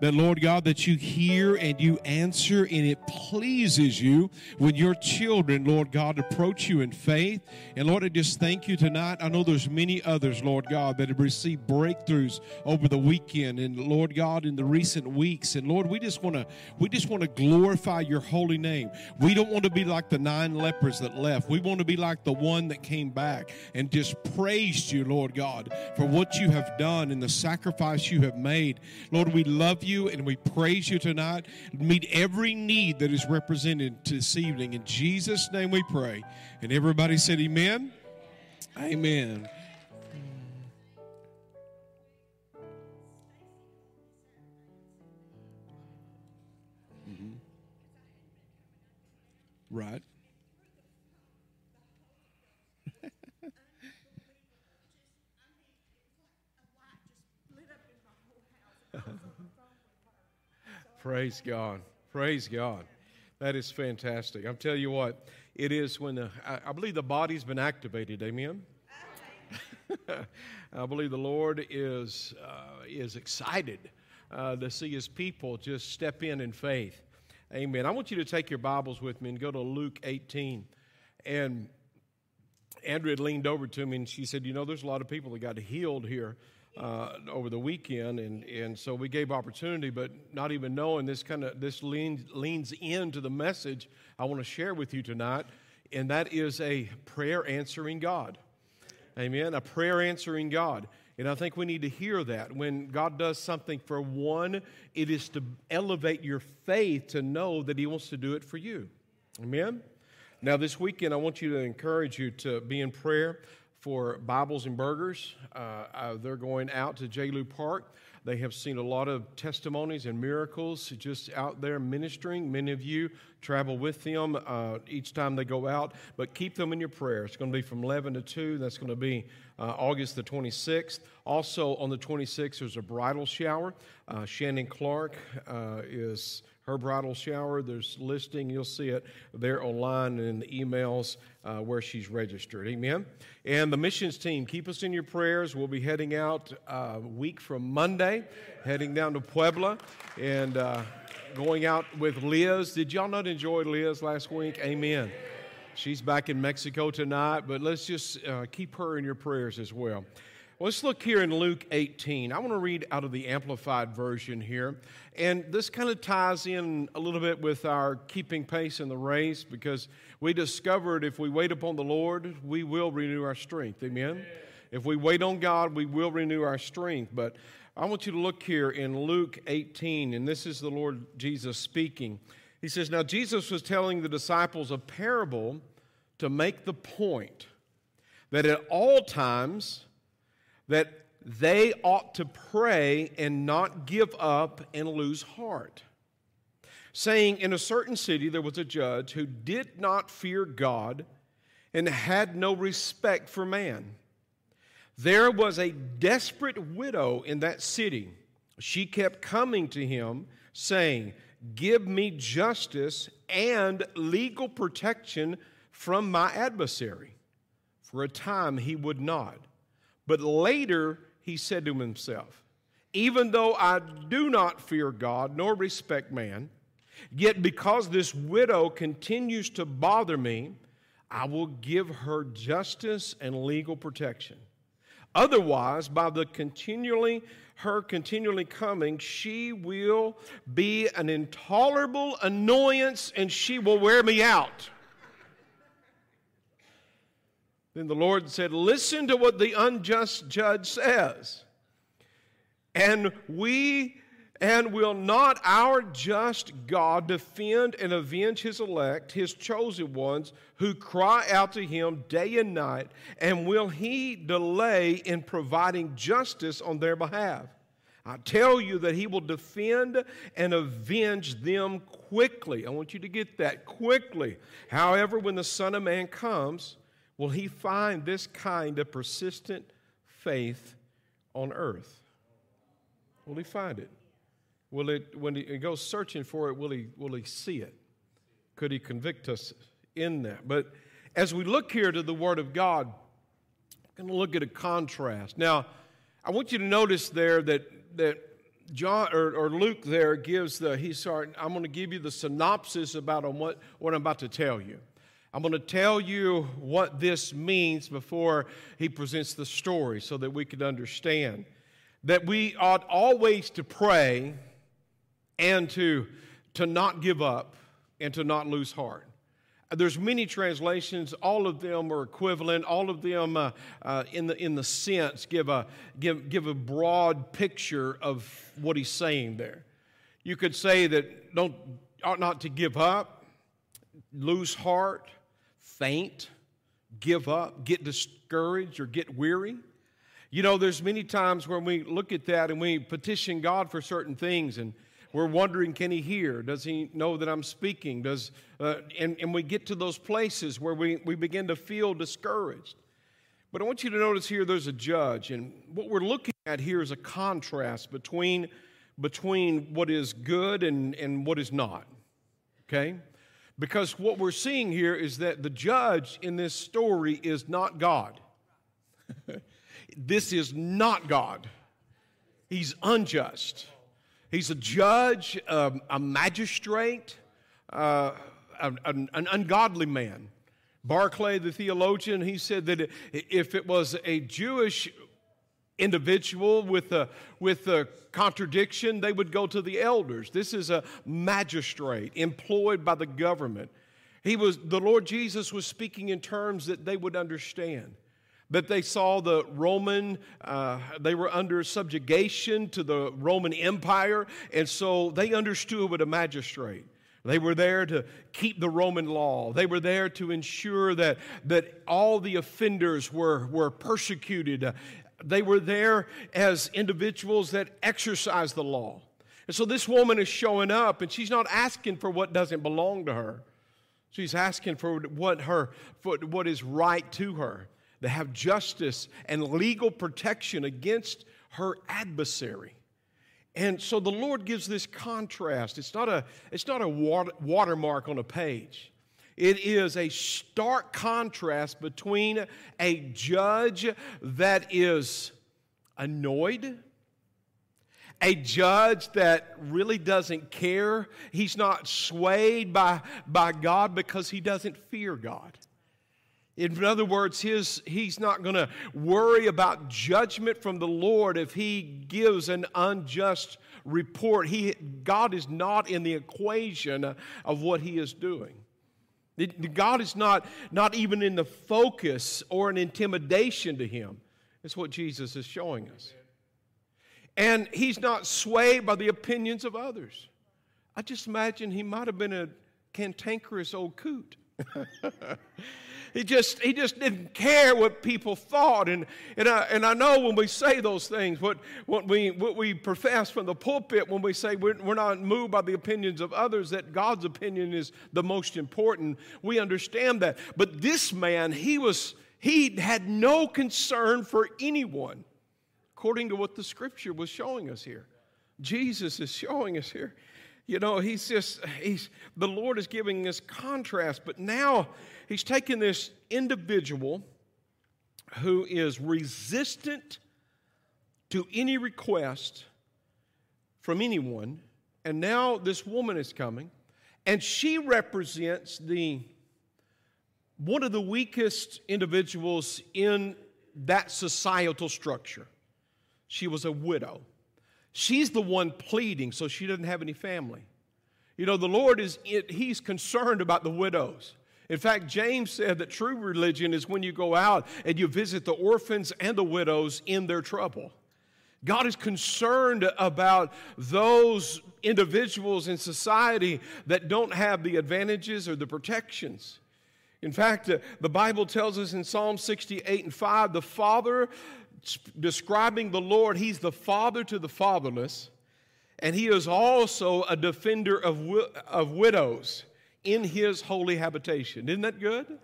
that, Lord God, that you hear and you answer, and it pleases you when your children, Lord God, approach you in faith. And Lord, I just thank you tonight. I know there's many others, Lord God, that have received breakthroughs over the weekend, and Lord God, in the recent weeks. And Lord, we just want to we just want to glorify your holy name. We don't want to be like the nine lepers that left. We want to be like the one that came back and just praised you, Lord God, for what you have done and the sacrifice you have made. Lord, we love you and we praise you tonight. Meet every need that is represented this evening. In Jesus' name we pray. And everybody said, Amen. Amen. Mm-hmm. Right. Praise God. Praise God. That is fantastic. I'm telling you what, it is when the, I, I believe the body's been activated. Amen. I believe the Lord is, uh, is excited uh, to see his people just step in in faith. Amen. I want you to take your Bibles with me and go to Luke 18. And Andrea leaned over to me and she said, You know, there's a lot of people that got healed here uh, over the weekend, and, and so we gave opportunity, but not even knowing this kind of this leans leans into the message I want to share with you tonight, and that is a prayer answering God. Amen. A prayer answering God. And I think we need to hear that. When God does something for one, it is to elevate your faith to know that He wants to do it for you. Amen. Now, this weekend, I want you to encourage you to be in prayer for Bibles and Burgers. Uh, uh, they're going out to J. Park. They have seen a lot of testimonies and miracles just out there ministering. Many of you travel with them uh, each time they go out, but keep them in your prayer. It's going to be from 11 to 2. That's going to be uh, August the 26th. Also, on the 26th, there's a bridal shower. Uh, Shannon Clark uh, is her bridal shower. There's listing. You'll see it there online and in the emails uh, where she's registered. Amen. And the missions team, keep us in your prayers. We'll be heading out uh, a week from Monday, heading down to Puebla and uh, going out with Liz. Did y'all not enjoy Liz last week? Amen. She's back in Mexico tonight, but let's just uh, keep her in your prayers as well. Let's look here in Luke 18. I want to read out of the Amplified Version here. And this kind of ties in a little bit with our keeping pace in the race because we discovered if we wait upon the Lord, we will renew our strength. Amen? If we wait on God, we will renew our strength. But I want you to look here in Luke 18, and this is the Lord Jesus speaking. He says, Now Jesus was telling the disciples a parable to make the point that at all times, that they ought to pray and not give up and lose heart. Saying, In a certain city there was a judge who did not fear God and had no respect for man. There was a desperate widow in that city. She kept coming to him, saying, Give me justice and legal protection from my adversary. For a time he would not. But later he said to himself, Even though I do not fear God nor respect man, yet because this widow continues to bother me, I will give her justice and legal protection. Otherwise, by the continually her continually coming, she will be an intolerable annoyance and she will wear me out. Then the Lord said, Listen to what the unjust judge says. And we and will not our just God defend and avenge his elect, his chosen ones, who cry out to him day and night? And will he delay in providing justice on their behalf? I tell you that he will defend and avenge them quickly. I want you to get that quickly. However, when the Son of Man comes, will he find this kind of persistent faith on earth? Will he find it? Will it when he goes searching for it, will he will he see it? Could he convict us in that? But as we look here to the Word of God, I'm going to look at a contrast. Now, I want you to notice there that that John or, or, Luke there gives the he's sorry, I'm going to give you the synopsis about on what, what I'm about to tell you. I'm going to tell you what this means before he presents the story so that we can understand that we ought always to pray and to, to not give up and to not lose heart. There's many translations. All of them are equivalent. All of them, uh, uh, in the in the sense, give a give give a broad picture of what he's saying there. You could say that don't ought not to give up, lose heart, faint, give up, get discouraged, or get weary. You know, there's many times when we look at that and we petition God for certain things and we're wondering, can he hear? Does he know that I'm speaking? Does, uh, and, and we get to those places where we, we begin to feel discouraged. But I want you to notice here there's a judge, and what we're looking at here is a contrast between, between what is good and, and what is not. Okay? Because what we're seeing here is that the judge in this story is not God. this is not God. He's unjust. He's a judge, um, a magistrate, uh, an, an ungodly man. Barclay, the theologian, he said that if it was a Jewish individual with a, with a contradiction, they would go to the elders. This is a magistrate employed by the government. He was, the Lord Jesus was speaking in terms that they would understand. But they saw the Roman, uh, they were under subjugation to the Roman Empire, and so they understood what a magistrate. They were there to keep the Roman law. They were there to ensure that, that all the offenders were, were persecuted. They were there as individuals that exercised the law. And so this woman is showing up, and she's not asking for what doesn't belong to her. She's asking for what, her, for what is right to her to have justice and legal protection against her adversary. And so the Lord gives this contrast. It's not a, it's not a water, watermark on a page. It is a stark contrast between a judge that is annoyed, a judge that really doesn't care. He's not swayed by, by God because he doesn't fear God. In other words, his, he's not going to worry about judgment from the Lord if he gives an unjust report. He, God is not in the equation of what he is doing. God is not, not even in the focus or an intimidation to him. That's what Jesus is showing us. And he's not swayed by the opinions of others. I just imagine he might have been a cantankerous old coot. He just, he just didn't care what people thought. And, and, I, and I know when we say those things, what, what, we, what we profess from the pulpit when we say we're, we're not moved by the opinions of others, that God's opinion is the most important. We understand that. But this man, he was, he had no concern for anyone, according to what the scripture was showing us here. Jesus is showing us here. You know, he's just, he's, the Lord is giving us contrast, but now he's taking this individual who is resistant to any request from anyone, and now this woman is coming, and she represents the one of the weakest individuals in that societal structure. She was a widow. She's the one pleading, so she doesn't have any family. You know, the Lord is, He's concerned about the widows. In fact, James said that true religion is when you go out and you visit the orphans and the widows in their trouble. God is concerned about those individuals in society that don't have the advantages or the protections. In fact, uh, the Bible tells us in Psalm 68 and 5 the Father describing the Lord, He's the father to the fatherless, and He is also a defender of, of widows in His holy habitation. Isn't that good?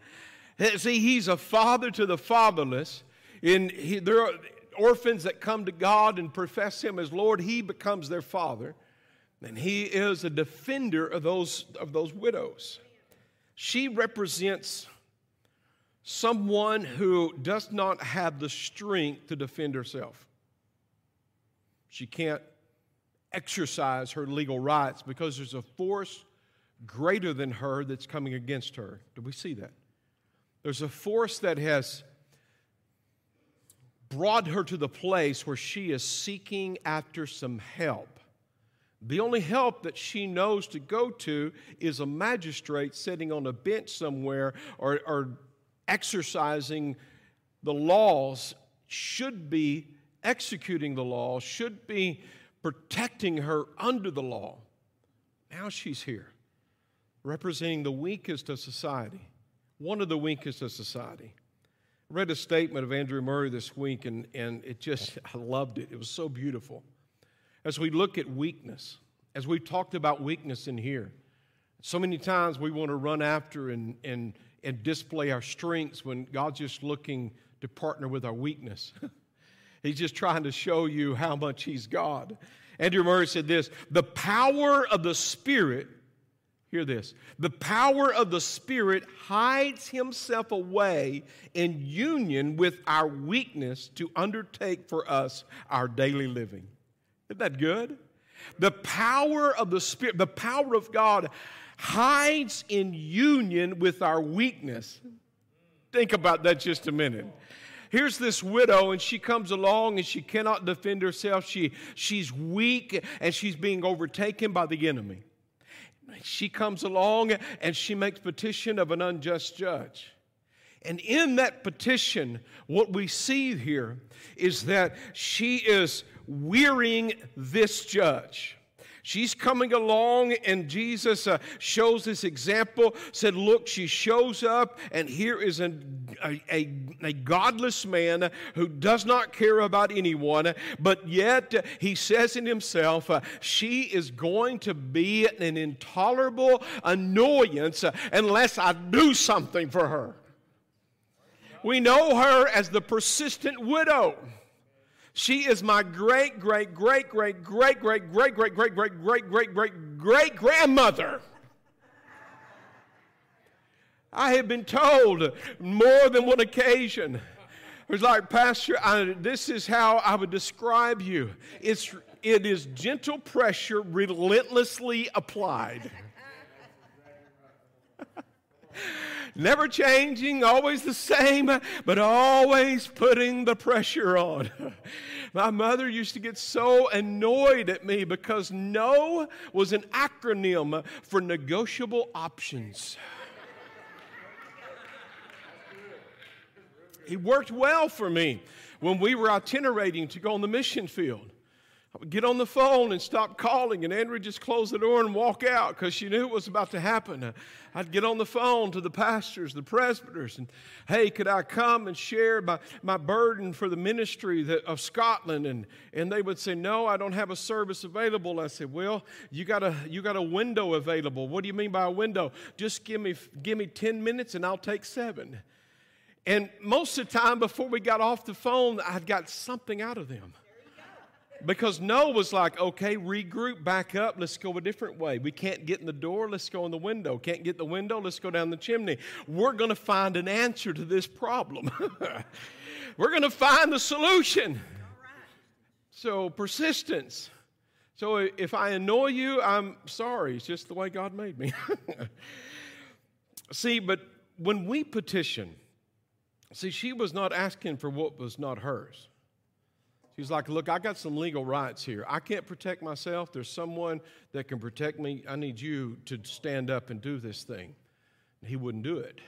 See, He's a father to the fatherless. In, he, there are orphans that come to God and profess Him as Lord, He becomes their father, and He is a defender of those, of those widows. She represents someone who does not have the strength to defend herself. She can't exercise her legal rights because there's a force greater than her that's coming against her. Do we see that? There's a force that has brought her to the place where she is seeking after some help. The only help that she knows to go to is a magistrate sitting on a bench somewhere or, or exercising the laws, should be executing the law, should be protecting her under the law. Now she's here, representing the weakest of society, one of the weakest of society. I read a statement of Andrew Murray this week, and, and it just, I loved it. It was so beautiful. As we look at weakness, as we've talked about weakness in here, so many times we want to run after and, and, and display our strengths when God's just looking to partner with our weakness. He's just trying to show you how much He's God. Andrew Murray said this The power of the Spirit, hear this, the power of the Spirit hides Himself away in union with our weakness to undertake for us our daily living. Isn't that good? The power of the Spirit, the power of God hides in union with our weakness. Think about that just a minute. Here's this widow, and she comes along and she cannot defend herself. She, she's weak and she's being overtaken by the enemy. She comes along and she makes petition of an unjust judge. And in that petition, what we see here is that she is wearying this judge. She's coming along, and Jesus uh, shows this example. Said, Look, she shows up, and here is a, a, a godless man who does not care about anyone, but yet he says in himself, uh, She is going to be an intolerable annoyance unless I do something for her. We know her as the persistent widow. She is my great, great, great, great, great, great, great, great, great, great, great, great, great, great grandmother. I have been told more than one occasion. It's like, Pastor, I, this is how I would describe you. It's, it is gentle pressure relentlessly applied. Never changing, always the same, but always putting the pressure on. My mother used to get so annoyed at me because no was an acronym for negotiable options. It worked well for me when we were itinerating to go on the mission field. I would get on the phone and stop calling, and Andrea just close the door and walk out because she knew it was about to happen. I'd get on the phone to the pastors, the presbyters, and hey, could I come and share my, my burden for the ministry that, of Scotland? And, and they would say, No, I don't have a service available. I said, Well, you got, a, you got a window available. What do you mean by a window? Just give me, give me 10 minutes and I'll take seven. And most of the time before we got off the phone, I'd got something out of them. Because Noah was like, okay, regroup, back up, let's go a different way. We can't get in the door, let's go in the window. Can't get the window, let's go down the chimney. We're going to find an answer to this problem. We're going to find the solution. So, persistence. So, if I annoy you, I'm sorry. It's just the way God made me. see, but when we petition, see, she was not asking for what was not hers. She's like, Look, I got some legal rights here. I can't protect myself. There's someone that can protect me. I need you to stand up and do this thing. And he wouldn't do it.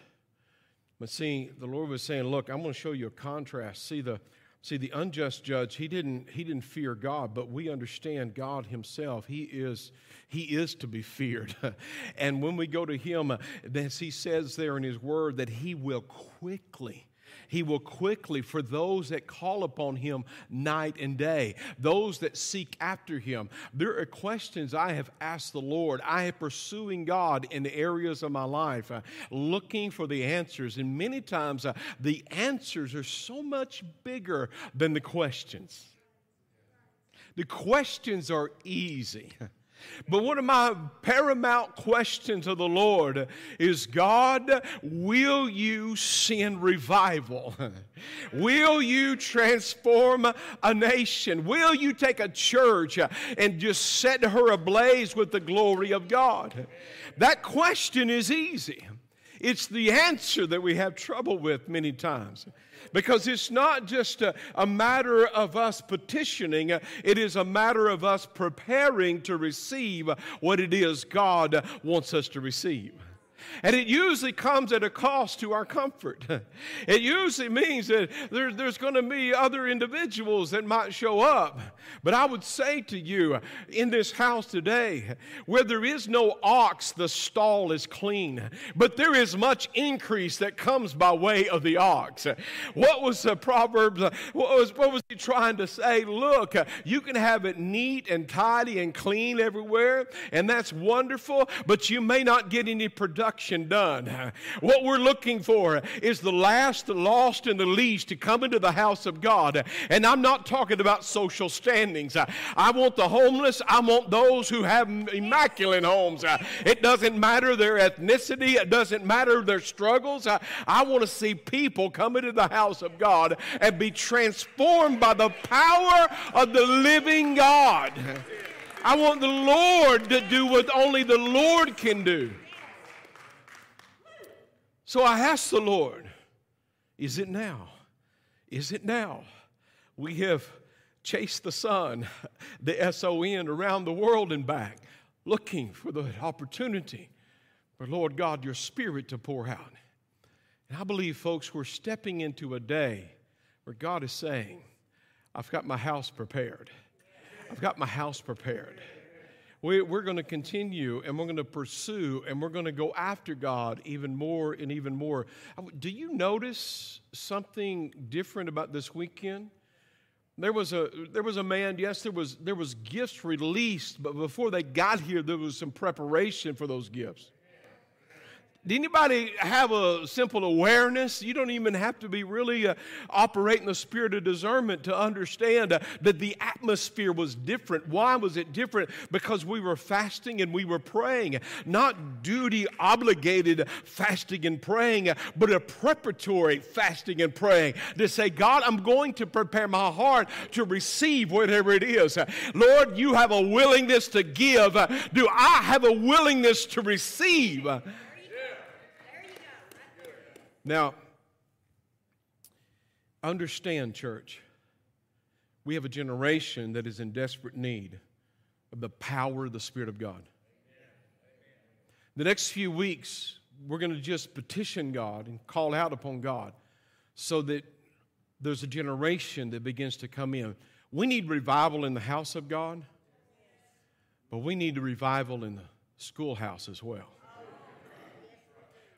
But see, the Lord was saying, Look, I'm going to show you a contrast. See, the See, the unjust judge, he didn't, he didn't fear God, but we understand God himself. He is, he is to be feared. and when we go to him, uh, as he says there in his word, that he will quickly he will quickly, for those that call upon Him night and day, those that seek after Him. There are questions I have asked the Lord. I am pursuing God in the areas of my life, uh, looking for the answers. And many times uh, the answers are so much bigger than the questions. The questions are easy. But one of my paramount questions to the Lord is God, will you send revival? will you transform a nation? Will you take a church and just set her ablaze with the glory of God? That question is easy. It's the answer that we have trouble with many times. Because it's not just a, a matter of us petitioning, uh, it is a matter of us preparing to receive what it is God wants us to receive. And it usually comes at a cost to our comfort. It usually means that there, there's going to be other individuals that might show up. But I would say to you in this house today, where there is no ox, the stall is clean. But there is much increase that comes by way of the ox. What was the Proverbs? What was, what was he trying to say? Look, you can have it neat and tidy and clean everywhere, and that's wonderful, but you may not get any production done. What we're looking for is the last, lost, and the least to come into the house of God. And I'm not talking about social standings. I want the homeless, I want those who have immaculate homes. It doesn't matter their ethnicity, it doesn't matter their struggles. I want to see people come into the house of God and be transformed by the power of the living God. I want the Lord to do what only the Lord can do. So I asked the Lord, Is it now? Is it now? We have chased the sun, the S O N, around the world and back, looking for the opportunity for Lord God, your spirit to pour out. And I believe, folks, we're stepping into a day where God is saying, I've got my house prepared. I've got my house prepared. We, are going to continue and we're going to pursue and we're going to go after God even more and even more. Do you notice something different about this weekend? There was a there was a man. Yes, there was there was gifts released, but before they got here, there was some preparation for those gifts. Did anybody have a simple awareness? You don't even have to be really uh, operating the spirit of discernment to understand uh, that the atmosphere was different. Why was it different? Because we were fasting and we were praying. Not duty obligated fasting and praying, but a preparatory fasting and praying to say, God, I'm going to prepare my heart to receive whatever it is. Lord, you have a willingness to give. Do I have a willingness to receive? Now, understand, church, we have a generation that is in desperate need of the power of the Spirit of God. The next few weeks, we're going to just petition God and call out upon God so that there's a generation that begins to come in. We need revival in the house of God, but we need a revival in the schoolhouse as well.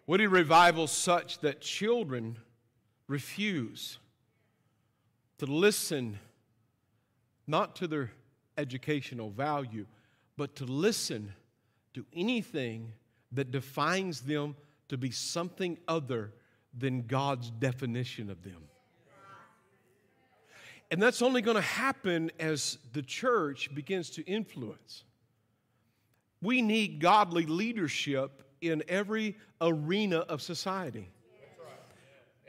Would he revival such that children refuse to listen not to their educational value, but to listen to anything that defines them to be something other than God's definition of them? And that's only going to happen as the church begins to influence. We need godly leadership in every arena of society.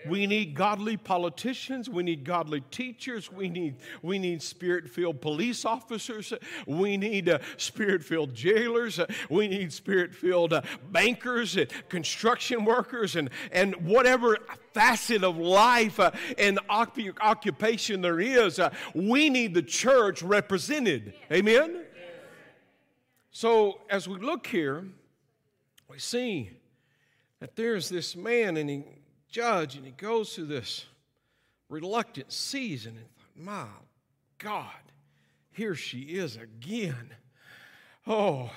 We need godly politicians. We need godly teachers. We need, we need spirit filled police officers. We need uh, spirit filled jailers. Uh, we need spirit filled uh, bankers and construction workers and, and whatever facet of life uh, and occupation there is. Uh, we need the church represented. Amen? So as we look here, we see that there's this man and he judge and he goes through this reluctant season and thought, my God, here she is again. Oh,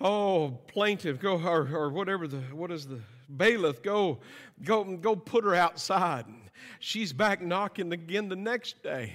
oh, plaintiff, go or, or whatever the what is the bailiff, go, go, go put her outside. And She's back knocking again the next day.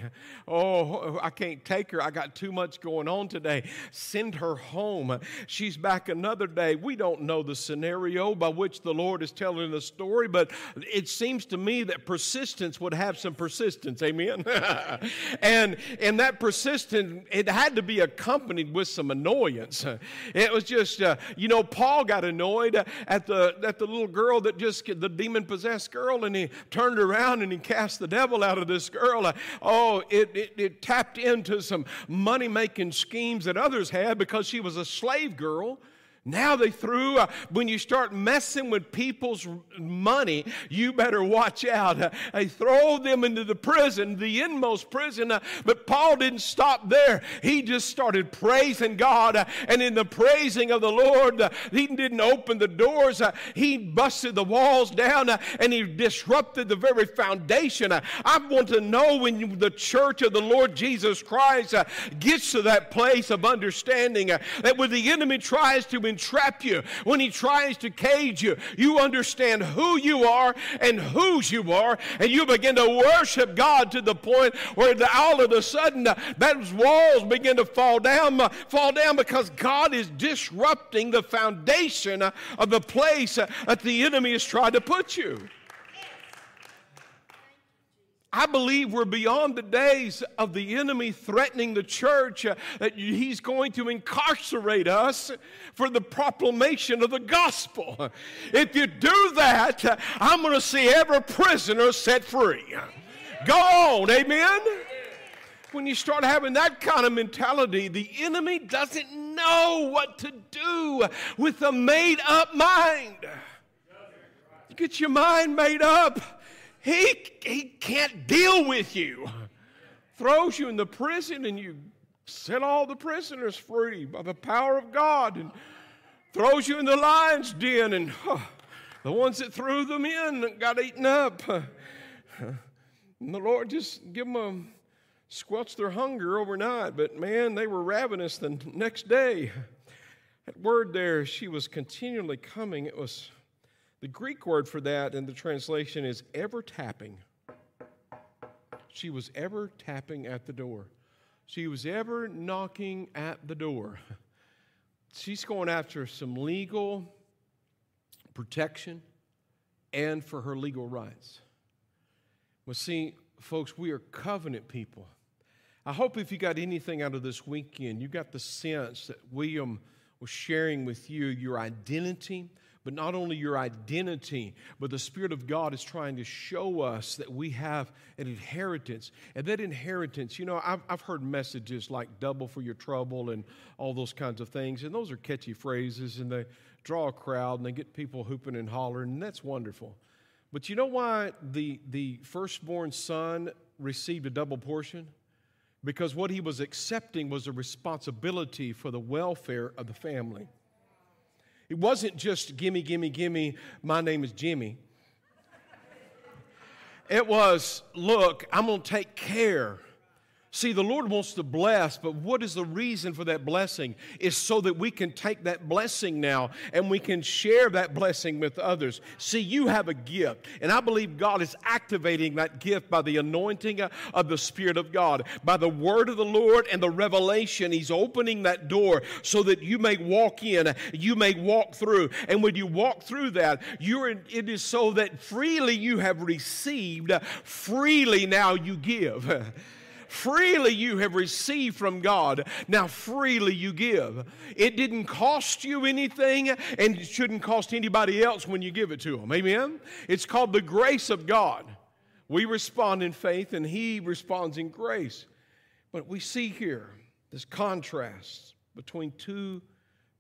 Oh, I can't take her. I got too much going on today. Send her home. She's back another day. We don't know the scenario by which the Lord is telling the story, but it seems to me that persistence would have some persistence. Amen. and and that persistence it had to be accompanied with some annoyance. It was just uh, you know Paul got annoyed at the at the little girl that just the demon possessed girl and he turned around and he cast the devil out of this girl. Uh, oh, it, it, it tapped into some money making schemes that others had because she was a slave girl. Now they threw, uh, when you start messing with people's money, you better watch out. Uh, they throw them into the prison, the inmost prison. Uh, but Paul didn't stop there. He just started praising God. Uh, and in the praising of the Lord, uh, he didn't open the doors. Uh, he busted the walls down and he disrupted the very foundation. I want to know when you, the church of the Lord Jesus Christ gets to that place of understanding that when the enemy tries to entrap you, when he tries to cage you, you understand who you are and whose you are, and you begin to worship God to the point where the, all of a sudden uh, those walls begin to fall down, uh, fall down because God is disrupting the foundation uh, of the place uh, that the enemy has tried to put you. I believe we're beyond the days of the enemy threatening the church uh, that he's going to incarcerate us for the proclamation of the gospel. If you do that, I'm going to see every prisoner set free. Go on, amen? When you start having that kind of mentality, the enemy doesn't know what to do with a made up mind. You get your mind made up he, he can't deal with you. Throws you in the prison and you set all the prisoners free by the power of God and throws you in the lion's den and the ones that threw them in got eaten up. And the Lord just give them a squelch their hunger overnight, but man, they were ravenous the next day. That word there, she was continually coming. It was the Greek word for that in the translation is ever tapping. She was ever tapping at the door. She was ever knocking at the door. She's going after some legal protection and for her legal rights. Well, see, folks, we are covenant people. I hope if you got anything out of this weekend, you got the sense that William was sharing with you your identity but not only your identity, but the Spirit of God is trying to show us that we have an inheritance. And that inheritance, you know, I've, I've heard messages like double for your trouble and all those kinds of things. And those are catchy phrases and they draw a crowd and they get people hooping and hollering, and that's wonderful. But you know why the, the firstborn son received a double portion? Because what he was accepting was a responsibility for the welfare of the family. It wasn't just gimme, gimme, gimme, my name is Jimmy. It was, look, I'm going to take care See, the Lord wants to bless, but what is the reason for that blessing? Is so that we can take that blessing now and we can share that blessing with others. See, you have a gift, and I believe God is activating that gift by the anointing of the Spirit of God, by the word of the Lord and the revelation. He's opening that door so that you may walk in, you may walk through. And when you walk through that, you're in, it is so that freely you have received, freely now you give. Freely you have received from God. Now freely you give. It didn't cost you anything and it shouldn't cost anybody else when you give it to them. Amen? It's called the grace of God. We respond in faith and He responds in grace. But we see here this contrast between two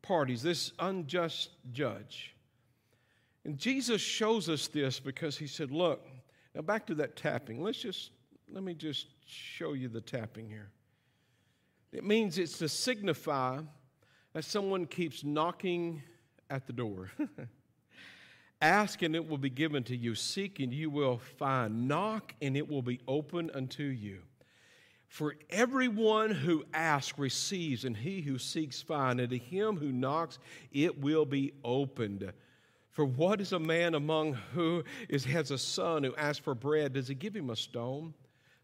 parties, this unjust judge. And Jesus shows us this because he said, Look, now back to that tapping. Let's just, let me just show you the tapping here. It means it's to signify that someone keeps knocking at the door. Ask and it will be given to you. Seek and you will find. Knock and it will be open unto you. For everyone who asks receives, and he who seeks finds, and to him who knocks it will be opened. For what is a man among who is, has a son who asks for bread? Does he give him a stone?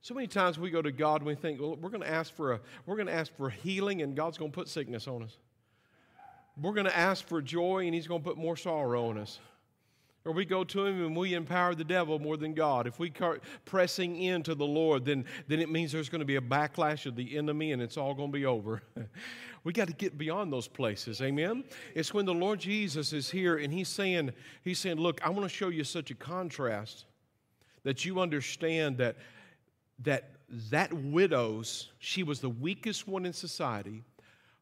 So many times we go to God and we think, well, we're going to ask for a, we're going to ask for healing, and God's going to put sickness on us. We're going to ask for joy, and He's going to put more sorrow on us. Or we go to Him and we empower the devil more than God. If we start pressing into the Lord, then, then it means there's going to be a backlash of the enemy, and it's all going to be over. we got to get beyond those places. Amen. It's when the Lord Jesus is here and He's saying, He's saying, Look, I want to show you such a contrast that you understand that that that widow's, she was the weakest one in society.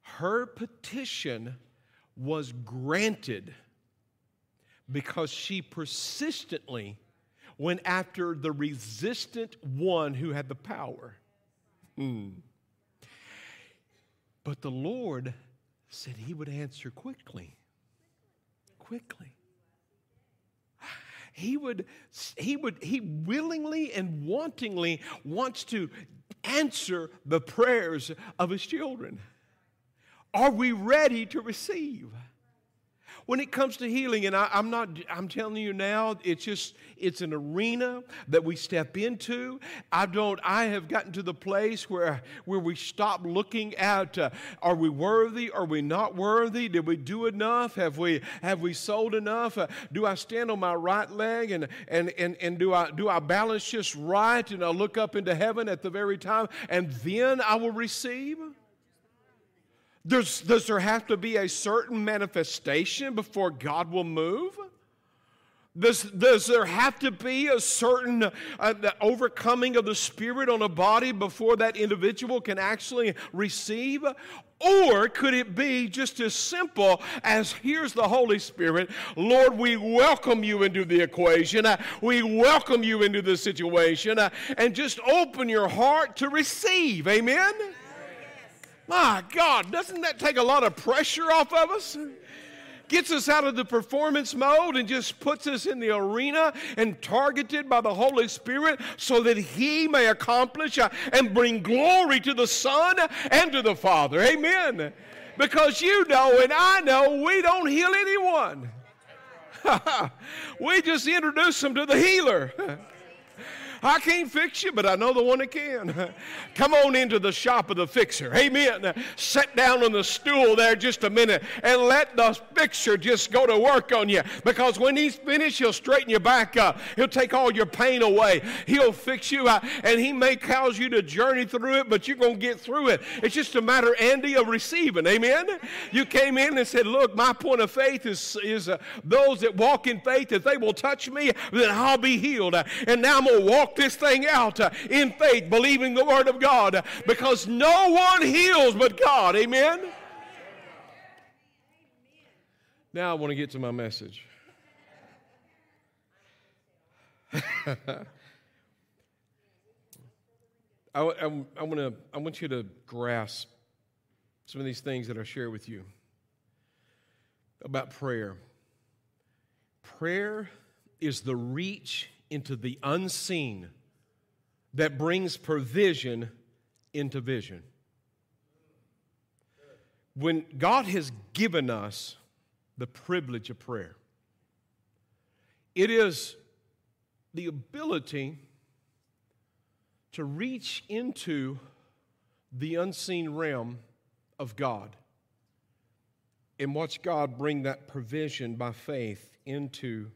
Her petition was granted because she persistently went after the resistant one who had the power. Hmm. But the Lord said he would answer quickly. Quickly. He would, he would, he willingly and wantingly wants to answer the prayers of his children. Are we ready to receive? When it comes to healing and I, am not i'm telling you now it's just it's an arena that we step into. I don't i have gotten to the place where where we stop looking at uh, are we worthy are we not worthy? Did we do enough? Have we have we sold enough? Uh, do i stand on my right leg and and and, and do i do i balance just right and i look up into heaven at the very time and then i will receive does, does there have to be a certain manifestation before God will move? Does, does there have to be a certain uh, overcoming of the Spirit on a body before that individual can actually receive? Or could it be just as simple as here's the Holy Spirit, Lord, we welcome you into the equation, uh, we welcome you into the situation, uh, and just open your heart to receive. Amen? My God, doesn't that take a lot of pressure off of us? Gets us out of the performance mode and just puts us in the arena and targeted by the Holy Spirit so that He may accomplish uh, and bring glory to the Son and to the Father. Amen. Because you know and I know we don't heal anyone. we just introduce them to the healer. I can't fix you, but I know the one that can. Come on into the shop of the fixer. Amen. Sit down on the stool there just a minute and let the fixer just go to work on you. Because when he's finished, he'll straighten you back up. He'll take all your pain away. He'll fix you out. And he may cause you to journey through it, but you're going to get through it. It's just a matter, Andy, of receiving. Amen. You came in and said, Look, my point of faith is, is uh, those that walk in faith, if they will touch me, then I'll be healed. And now I'm going to walk this thing out uh, in faith, believing the Word of God, because no one heals but God. Amen? Now I want to get to my message. I, I, I, want to, I want you to grasp some of these things that I share with you about prayer. Prayer is the reach into the unseen that brings provision into vision. When God has given us the privilege of prayer, it is the ability to reach into the unseen realm of God and watch God bring that provision by faith into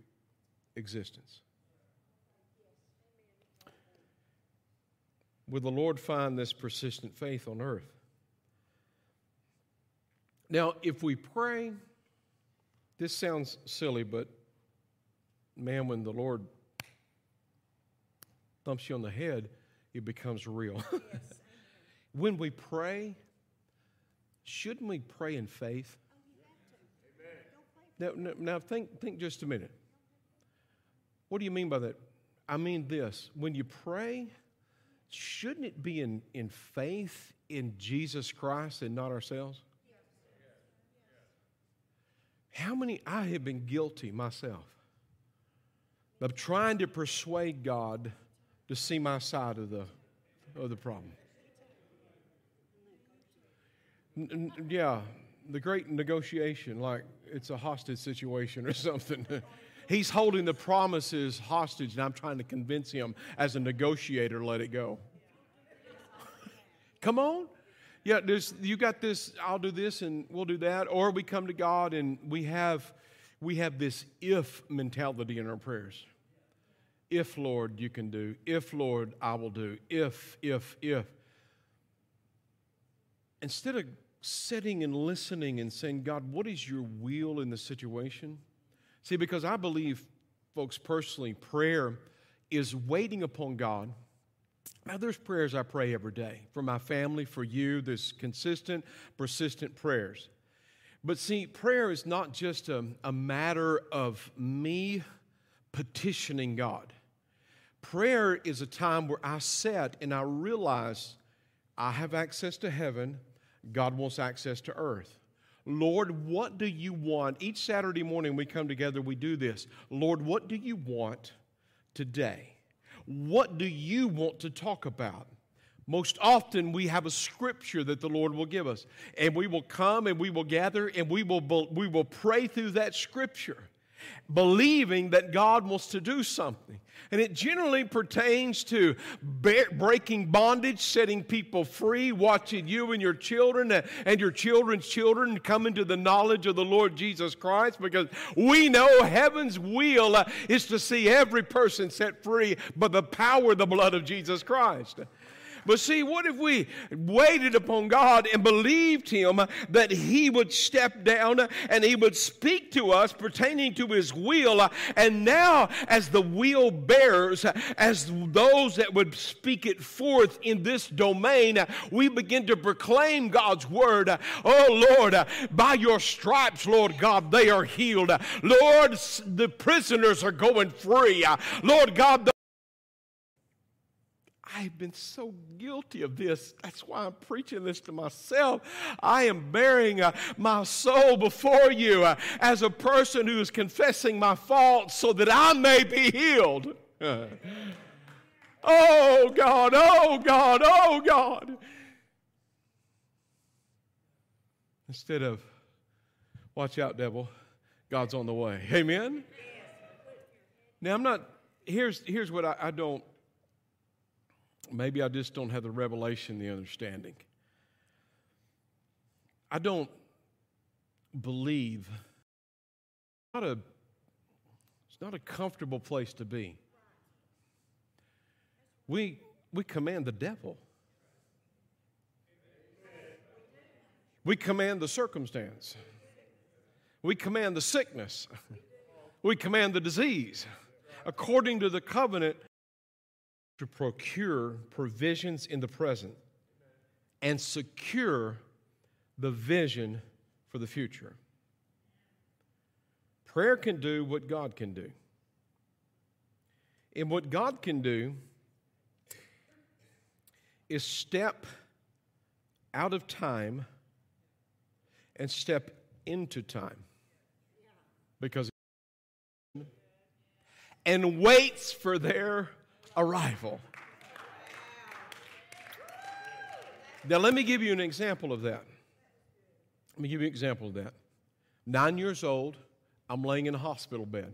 existence. Will the Lord find this persistent faith on earth? Now, if we pray, this sounds silly, but man, when the Lord thumps you on the head, it becomes real. Yes. when we pray, shouldn't we pray in faith? Now, now think, think just a minute. What do you mean by that? I mean this when you pray, shouldn't it be in, in faith in Jesus Christ and not ourselves? How many, I have been guilty myself of trying to persuade God to see my side of the, of the problem. N- yeah, the great negotiation, like it's a hostage situation or something. He's holding the promises hostage, and I'm trying to convince him as a negotiator, let it go. Come on. Yeah, there's, you got this, I'll do this and we'll do that. Or we come to God and we have, we have this if mentality in our prayers. If, Lord, you can do. If, Lord, I will do. If, if, if. Instead of sitting and listening and saying, God, what is your will in the situation? See, because I believe, folks, personally, prayer is waiting upon God. Now, there's prayers I pray every day for my family, for you. There's consistent, persistent prayers. But see, prayer is not just a, a matter of me petitioning God. Prayer is a time where I sit and I realize I have access to heaven, God wants access to earth. Lord, what do you want? Each Saturday morning we come together, we do this. Lord, what do you want today? What do you want to talk about? Most often we have a scripture that the Lord will give us, and we will come and we will gather and we will, we will pray through that scripture believing that God wants to do something. And it generally pertains to breaking bondage, setting people free, watching you and your children and your children's children come into the knowledge of the Lord Jesus Christ because we know heaven's will uh, is to see every person set free by the power of the blood of Jesus Christ. But see, what if we waited upon God and believed Him that He would step down and He would speak to us pertaining to His will? And now, as the will bearers, as those that would speak it forth in this domain, we begin to proclaim God's word. Oh Lord, by your stripes, Lord God, they are healed. Lord, the prisoners are going free. Lord God, I've been so guilty of this. That's why I'm preaching this to myself. I am bearing uh, my soul before you uh, as a person who is confessing my faults so that I may be healed. oh God, oh God, oh God. Instead of, watch out, devil, God's on the way. Amen? Now, I'm not, here's, here's what I, I don't Maybe I just don't have the revelation, the understanding. I don't believe not a it's not a comfortable place to be. We we command the devil. We command the circumstance. We command the sickness. We command the disease. According to the covenant to procure provisions in the present and secure the vision for the future. Prayer can do what God can do. And what God can do is step out of time and step into time. Because and waits for their arrival. Now, let me give you an example of that. Let me give you an example of that. Nine years old, I'm laying in a hospital bed.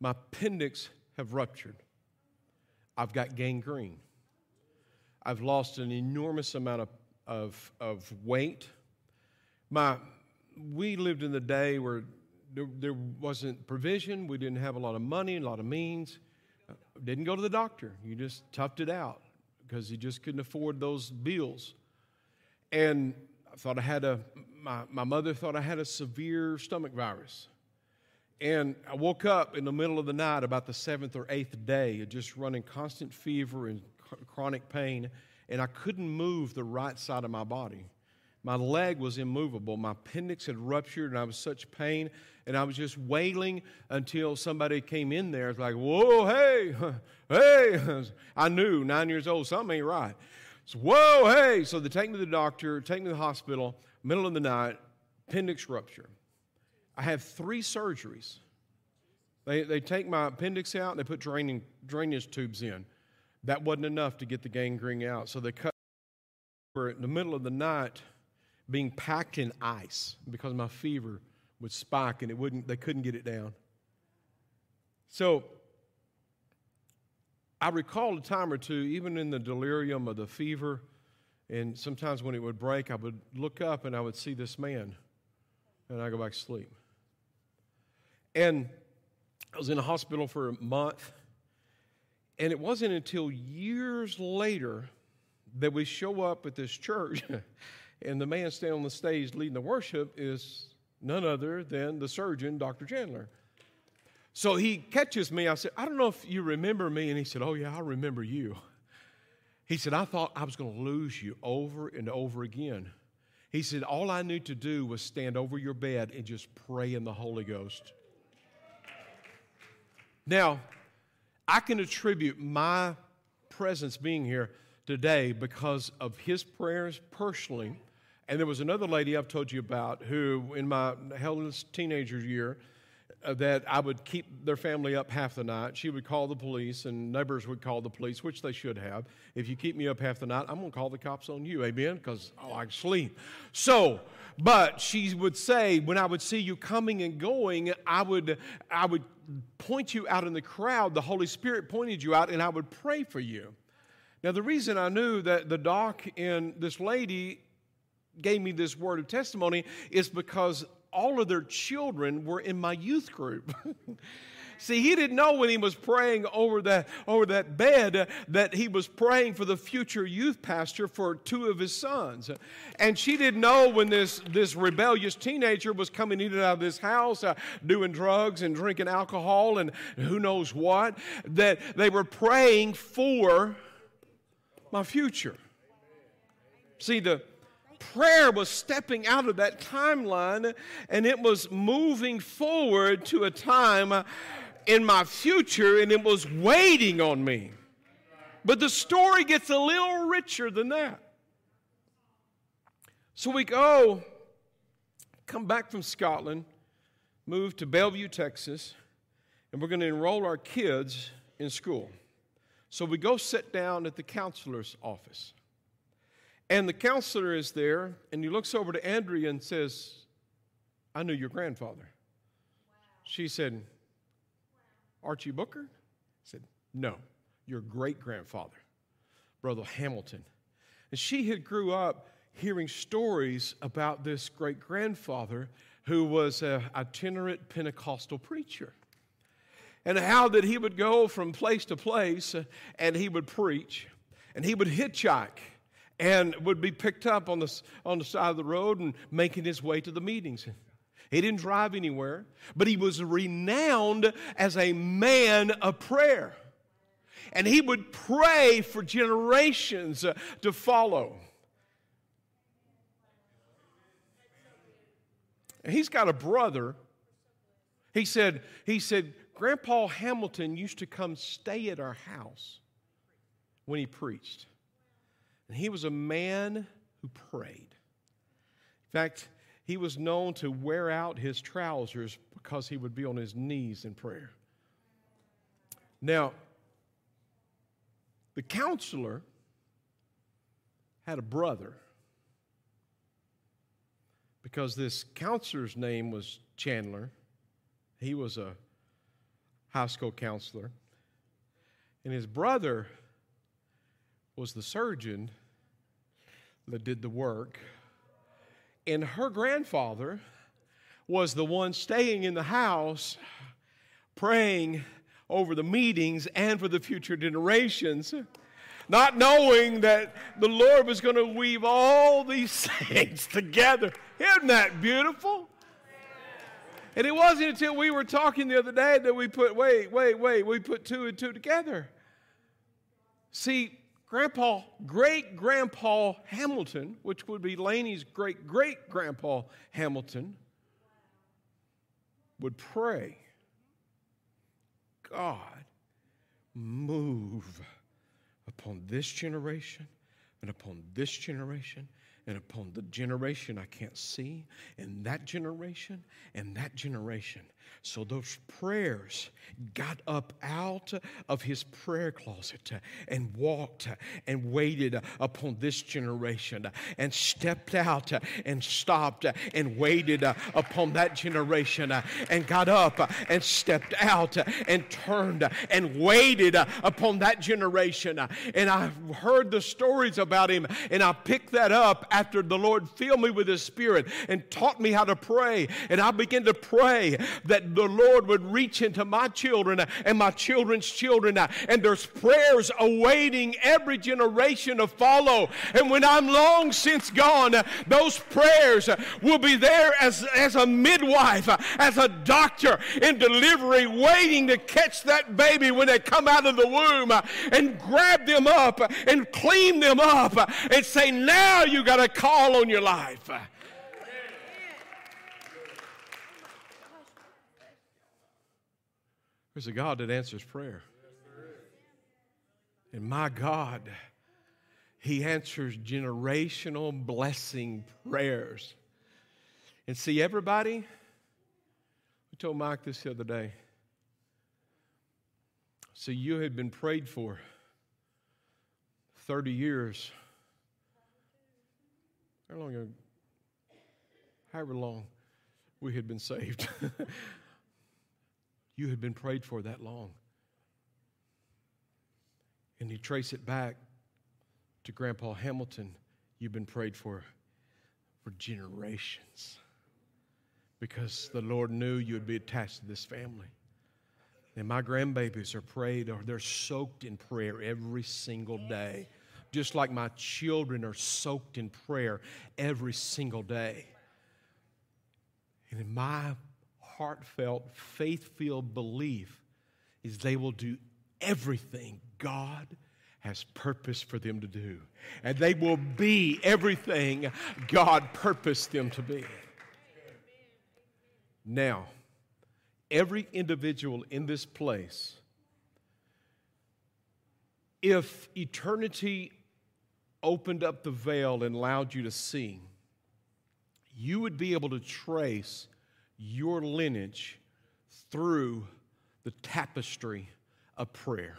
My appendix have ruptured. I've got gangrene. I've lost an enormous amount of, of, of weight. My, we lived in the day where there, there wasn't provision. We didn't have a lot of money, a lot of means. Didn't go to the doctor. You just toughed it out because you just couldn't afford those bills. And I thought I had a, my, my mother thought I had a severe stomach virus. And I woke up in the middle of the night, about the seventh or eighth day, just running constant fever and chronic pain, and I couldn't move the right side of my body. My leg was immovable. My appendix had ruptured, and I was such pain. And I was just wailing until somebody came in there. It's like, whoa, hey, hey. I knew, nine years old, something ain't right. So, whoa, hey. So they take me to the doctor, take me to the hospital, middle of the night, appendix rupture. I have three surgeries. They, they take my appendix out and they put draining, drainage tubes in. That wasn't enough to get the gangrene out. So they cut in the middle of the night being packed in ice because my fever would spike and it wouldn't, they couldn't get it down. So I recall a time or two, even in the delirium of the fever, and sometimes when it would break, I would look up and I would see this man, and I go back to sleep. And I was in a hospital for a month, and it wasn't until years later that we show up at this church, and the man standing on the stage leading the worship is none other than the surgeon, Dr. Chandler. So he catches me. I said, I don't know if you remember me. And he said, Oh, yeah, I remember you. He said, I thought I was going to lose you over and over again. He said, All I knew to do was stand over your bed and just pray in the Holy Ghost. Now, I can attribute my presence being here today because of his prayers personally. And there was another lady I've told you about who, in my hellish teenager year, uh, that I would keep their family up half the night. She would call the police, and neighbors would call the police, which they should have. If you keep me up half the night, I'm going to call the cops on you, amen? Because I sleep. So, but she would say, when I would see you coming and going, I would, I would point you out in the crowd. The Holy Spirit pointed you out, and I would pray for you. Now, the reason I knew that the doc and this lady gave me this word of testimony is because all of their children were in my youth group. See, he didn't know when he was praying over that, over that bed that he was praying for the future youth pastor for two of his sons. And she didn't know when this, this rebellious teenager was coming in and out of this house, uh, doing drugs and drinking alcohol and who knows what, that they were praying for my future. See, the, prayer was stepping out of that timeline and it was moving forward to a time in my future and it was waiting on me. But the story gets a little richer than that. So we go, come back from Scotland, move to Bellevue, Texas, and we're going to enroll our kids in school. So we go sit down at the counselor's office. And the counselor is there, and he looks over to Andrea and says, I knew your grandfather. Wow. She said, Archie Booker? I said, No, your great grandfather, Brother Hamilton. And she had grew up hearing stories about this great grandfather who was an itinerant Pentecostal preacher. And how that he would go from place to place uh, and he would preach and he would hitchhike and would be picked up on the, on the side of the road and making his way to the meetings. He didn't drive anywhere, but he was renowned as a man of prayer. And he would pray for generations uh, to follow. He's got a brother. He said, he said, Grandpa Hamilton used to come stay at our house when he preached. And he was a man who prayed. In fact, he was known to wear out his trousers because he would be on his knees in prayer. Now, the counselor had a brother because this counselor's name was Chandler. He was a high school counselor. And his brother was the surgeon that did the work. And her grandfather was the one staying in the house praying over the meetings and for the future generations, not knowing that the Lord was going to weave all these things together. Isn't that beautiful? And it wasn't until we were talking the other day that we put, wait, wait, wait, we put two and two together. See, Grandpa, great grandpa Hamilton, which would be Laney's great great grandpa Hamilton, would pray, God, move upon this generation and upon this generation and upon the generation I can't see, and that generation, and that generation. So those prayers got up out of his prayer closet and walked and waited upon this generation and stepped out and stopped and waited upon that generation and got up and stepped out and turned and waited upon that generation. And I've heard the stories about him and I picked that up after the Lord filled me with his spirit and taught me how to pray. And I began to pray that the Lord would reach into my children and my children's children. And there's prayers awaiting every generation to follow. And when I'm long since gone, those prayers will be there as, as a midwife, as a doctor in delivery, waiting to catch that baby when they come out of the womb and grab them up and clean them up and say, Now you got a call on your life. There's a God that answers prayer. And my God, He answers generational blessing prayers. And see, everybody, I told Mike this the other day. See, you had been prayed for 30 years. How long ago? However long we had been saved. you had been prayed for that long. And you trace it back to Grandpa Hamilton, you've been prayed for for generations because the Lord knew you would be attached to this family. And my grandbabies are prayed or they're soaked in prayer every single day, just like my children are soaked in prayer every single day. And in my heartfelt, faith filled belief is they will do everything God has purpose for them to do. And they will be everything God purposed them to be. Now, every individual in this place, if eternity opened up the veil and allowed you to see, you would be able to trace your lineage through the tapestry of prayer.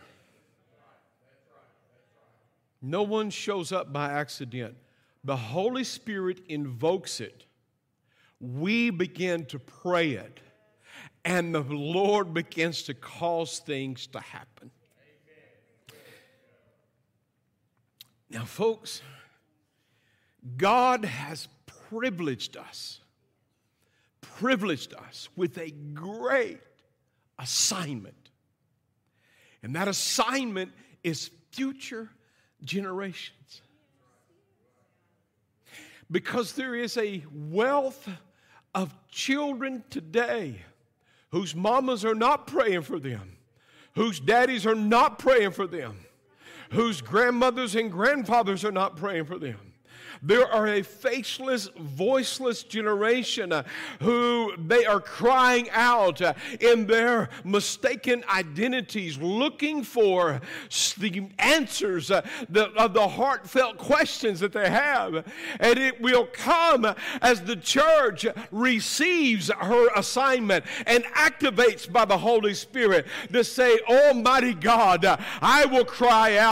No one shows up by accident. The Holy Spirit invokes it. We begin to pray it, and the Lord begins to cause things to happen. Now, folks, God has privileged us privileged us with a great assignment. And that assignment is future generations. Because there is a wealth of children today whose mamas are not praying for them, whose daddies are not praying for them, whose grandmothers and grandfathers are not praying for them. There are a faceless, voiceless generation uh, who they are crying out uh, in their mistaken identities, looking for the answers uh, of the heartfelt questions that they have. And it will come as the church receives her assignment and activates by the Holy Spirit to say, Almighty God, I will cry out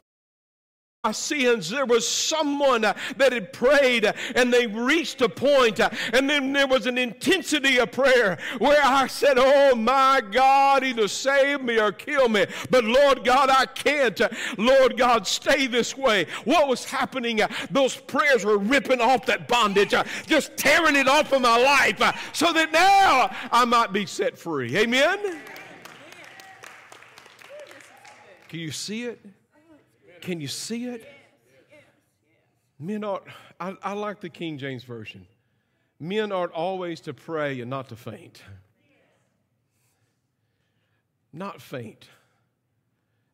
my sins. There was someone that had prayed and they reached a uh, and then there was an intensity of prayer where I said, Oh my God, either save me or kill me. But Lord God, I can't. Lord God, stay this way. What was happening? Those prayers were ripping off that bondage, just tearing it off of my life so that now I might be set free. Amen? Can you see it? Can you see it? Men ought, I, I like the King James Version. Men ought always to pray and not to faint. Not faint.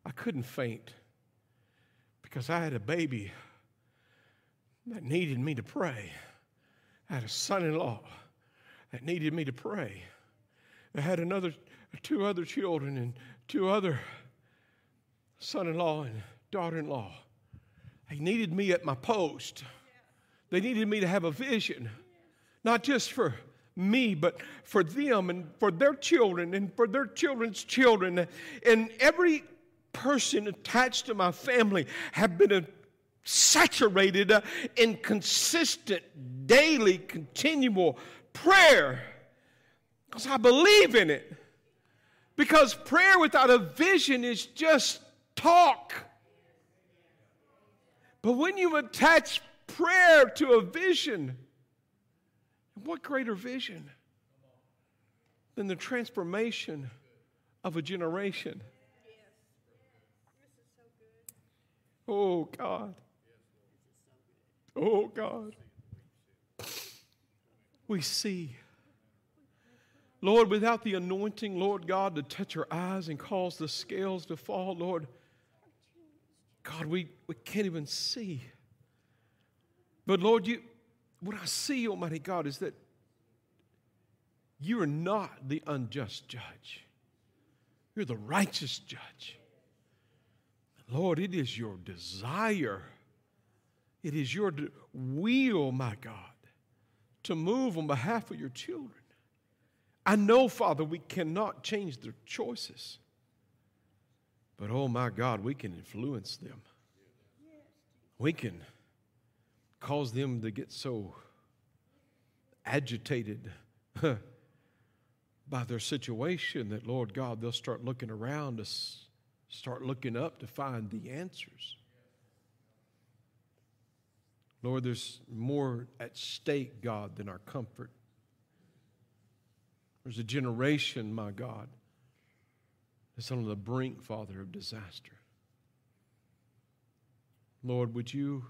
I couldn't faint because I had a baby that needed me to pray. I had a son in law that needed me to pray. I had another, two other children and two other son in law and daughter in law. They needed me at my post They needed me to have a vision, not just for me, but for them and for their children and for their children's children. And every person attached to my family have been a saturated uh, in consistent, daily, continual prayer because I believe in it. Because prayer without a vision is just talk. But when you attach prayer to a vision, what greater vision than the transformation of a generation? Oh, God. Oh, God. We see. Lord, without the anointing, Lord God, to touch our eyes and cause the scales to fall, Lord, God, we, we can't even see. But Lord, you, what I see, Almighty God, is that you are not the unjust judge. You're the righteous judge. Lord, it is your desire, it is your will, my God, to move on behalf of your children. I know, Father, we cannot change their choices. But oh my God, we can influence them. We can cause them to get so agitated by their situation that, Lord God, they'll start looking around us, start looking up to find the answers. Lord, there's more at stake, God, than our comfort. There's a generation, my God, that's on the brink, Father, of disaster. Lord, would you,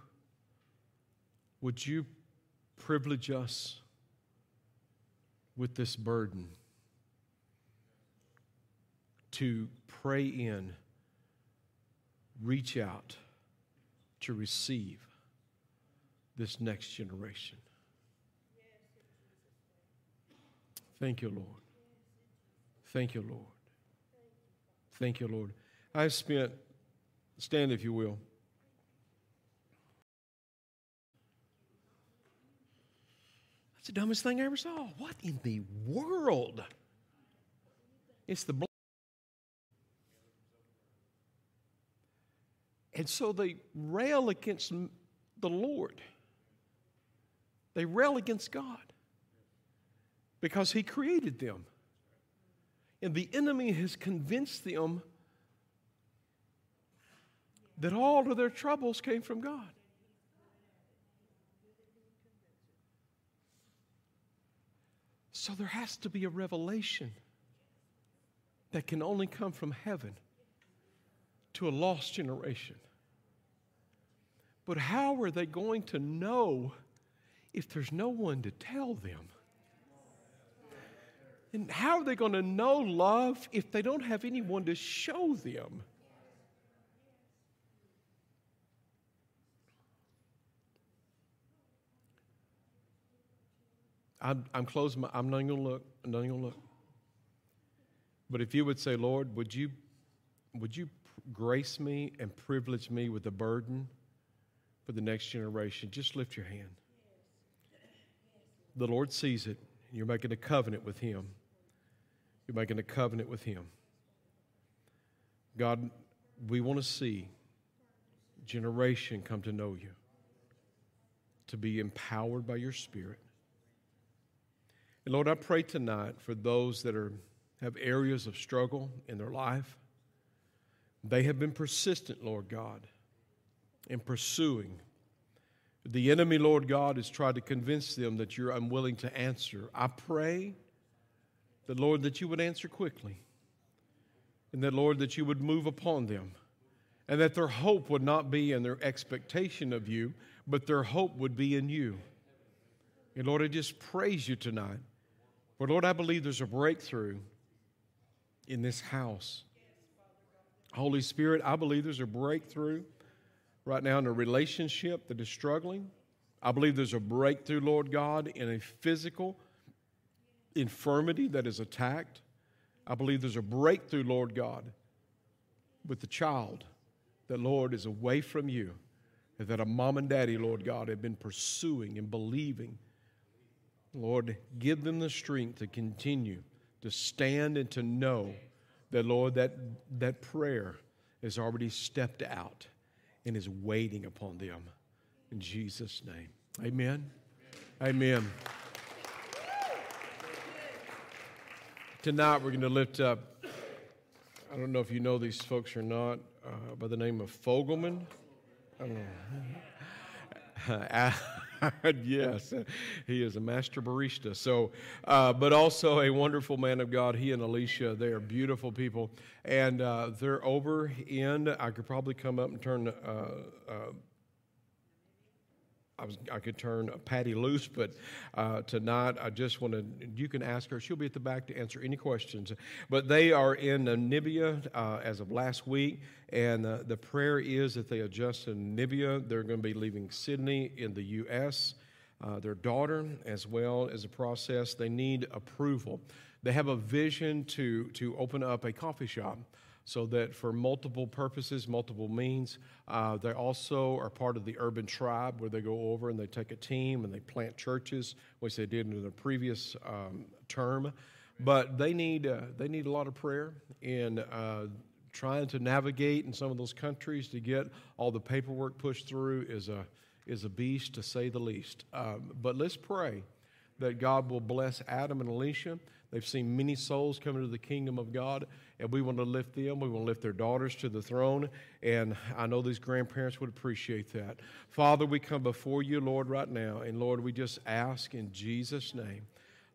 would you privilege us with this burden to pray in, reach out to receive this next generation? Thank you, Lord. Thank you, Lord. Thank you, Lord. I've spent, stand if you will. That's the dumbest thing I ever saw. What in the world? It's the blood. And so they rail against the Lord. They rail against God because He created them. And the enemy has convinced them that all of their troubles came from God. So there has to be a revelation that can only come from heaven to a lost generation. But how are they going to know if there's no one to tell them? And how are they going to know love if they don't have anyone to show them? I'm, I'm closing my, I'm not going to look. I'm not going to look. But if you would say, Lord, would you, would you grace me and privilege me with a burden for the next generation? Just lift your hand. The Lord sees it. You're making a covenant with Him. You're making a covenant with Him. God, we want to see generation come to know you, to be empowered by your Spirit. And Lord, I pray tonight for those that are, have areas of struggle in their life. They have been persistent, Lord God, in pursuing the enemy, Lord God, has tried to convince them that you're unwilling to answer. I pray that, Lord, that you would answer quickly. And that, Lord, that you would move upon them. And that their hope would not be in their expectation of you, but their hope would be in you. And Lord, I just praise you tonight. For Lord, I believe there's a breakthrough in this house. Holy Spirit, I believe there's a breakthrough right now in a relationship that is struggling. I believe there's a breakthrough, Lord God, in a physical infirmity that is attacked. I believe there's a breakthrough, Lord God, with the child that, Lord, is away from you that a mom and daddy, Lord God, have been pursuing and believing. Lord, give them the strength to continue to stand and to know that, Lord, that, that prayer has already stepped out and is waiting upon them. In Jesus' name. Amen. Amen. Tonight we're going to lift up, I don't know if you know these folks or not, uh, by the name of Fogelman. yes, he is a master barista. So, uh, but also a wonderful man of God. He and Alicia, they are beautiful people, and uh, they're over in. I could probably come up and turn. Uh, uh I, was, I could turn Patty loose, but uh, tonight I just want to, you can ask her. She'll be at the back to answer any questions. But they are in Namibia uh, as of last week, and uh, the prayer is that they adjust in Namibia. They're going to be leaving Sydney in the U.S. Uh, their daughter, as well as a process, they need approval. They have a vision to, to open up a coffee shop so that for multiple purposes, multiple means, uh, they also are part of the urban tribe where they go over and they take a team and they plant churches, which they did in the previous um, term. But they need, uh, they need a lot of prayer in uh, trying to navigate in some of those countries to get all the paperwork pushed through is a, is a beast to say the least. Um, but let's pray that God will bless Adam and Alicia. They've seen many souls come into the kingdom of God and we want to lift them. We want to lift their daughters to the throne. And I know these grandparents would appreciate that. Father, we come before you, Lord, right now. And Lord, we just ask in Jesus' name.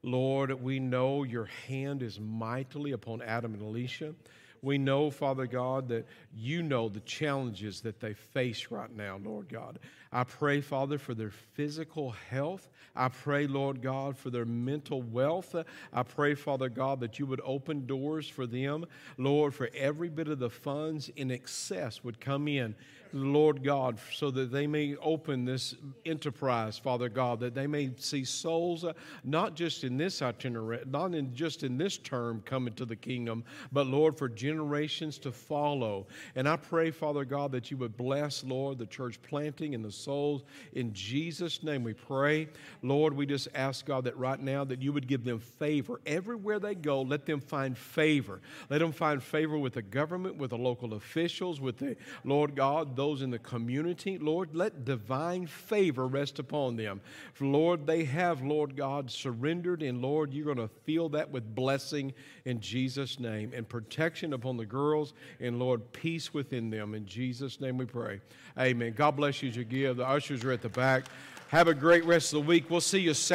Lord, we know your hand is mightily upon Adam and Alicia. We know, Father God, that you know the challenges that they face right now, Lord God. I pray, Father, for their physical health. I pray, Lord God, for their mental wealth. I pray, Father God, that you would open doors for them. Lord, for every bit of the funds in excess would come in Lord God, so that they may open this enterprise, Father God, that they may see souls, uh, not just in this itinerary, not in just in this term coming to the kingdom, but Lord, for generations to follow. And I pray, Father God, that you would bless, Lord, the church planting and the souls. In Jesus' name we pray. Lord, we just ask, God, that right now that you would give them favor. Everywhere they go, let them find favor. Let them find favor with the government, with the local officials, with the, Lord God, those in the community. Lord, let divine favor rest upon them. For Lord, they have, Lord God, surrendered, and Lord, you're going to feel that with blessing in Jesus' name and protection upon the girls, and Lord, peace within them. In Jesus' name we pray. Amen. God bless you as you give. The ushers are at the back. Have a great rest of the week. We'll see you Saturday.